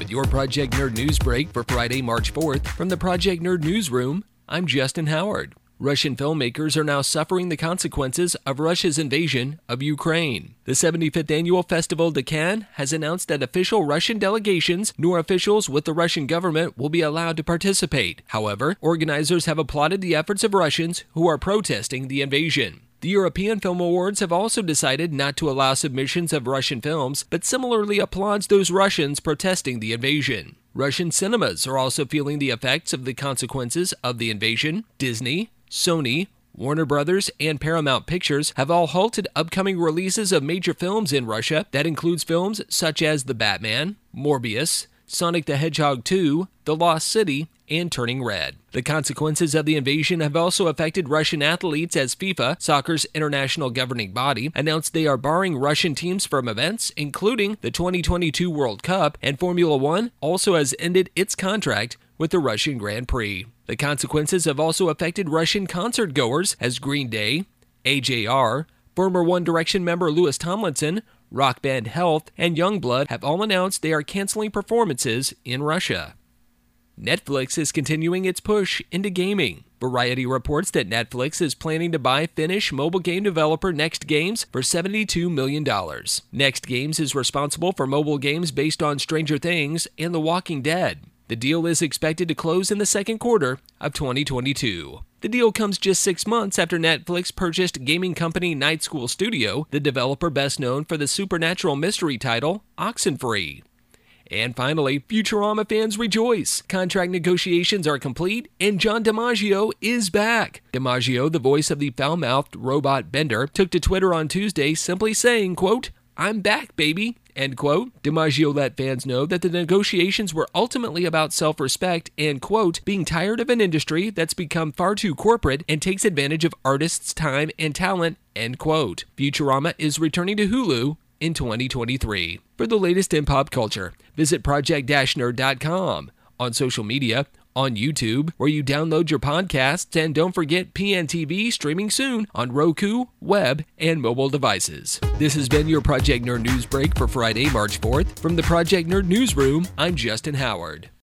With your Project Nerd News break for Friday, March 4th, from the Project Nerd Newsroom, I'm Justin Howard. Russian filmmakers are now suffering the consequences of Russia's invasion of Ukraine. The 75th annual Festival de Cannes has announced that official Russian delegations nor officials with the Russian government will be allowed to participate. However, organizers have applauded the efforts of Russians who are protesting the invasion. The European Film Awards have also decided not to allow submissions of Russian films, but similarly applauds those Russians protesting the invasion. Russian cinemas are also feeling the effects of the consequences of the invasion. Disney, Sony, Warner Brothers, and Paramount Pictures have all halted upcoming releases of major films in Russia. That includes films such as The Batman, Morbius, Sonic the Hedgehog 2, The Lost City, and Turning Red. The consequences of the invasion have also affected Russian athletes as FIFA, soccer's international governing body, announced they are barring Russian teams from events, including the 2022 World Cup, and Formula One also has ended its contract with the Russian Grand Prix. The consequences have also affected Russian concert goers as Green Day, AJR, former One Direction member Louis Tomlinson, rock band Health, and Yungblud have all announced they are canceling performances in Russia. Netflix is continuing its push into gaming. Variety reports that Netflix is planning to buy Finnish mobile game developer Next Games for $72 million. Next Games is responsible for mobile games based on Stranger Things and The Walking Dead. The deal is expected to close in the second quarter of 2022. The deal comes just six months after Netflix purchased gaming company Night School Studio, the developer best known for the supernatural mystery title Oxenfree. And finally, Futurama fans rejoice. Contract negotiations are complete, and John DiMaggio is back. DiMaggio, the voice of the foul-mouthed robot Bender, took to Twitter on Tuesday simply saying, quote, I'm back, baby. End quote. DiMaggio let fans know that the negotiations were ultimately about self respect and, quote, being tired of an industry that's become far too corporate and takes advantage of artists' time and talent, end quote. Futurama is returning to Hulu in 2023. For the latest in pop culture, visit project-nerd.com. On social media, on YouTube, where you download your podcasts, and don't forget PNTV streaming soon on Roku, web, and mobile devices. This has been your Project Nerd News Break for Friday, March 4th. From the Project Nerd Newsroom, I'm Justin Howard.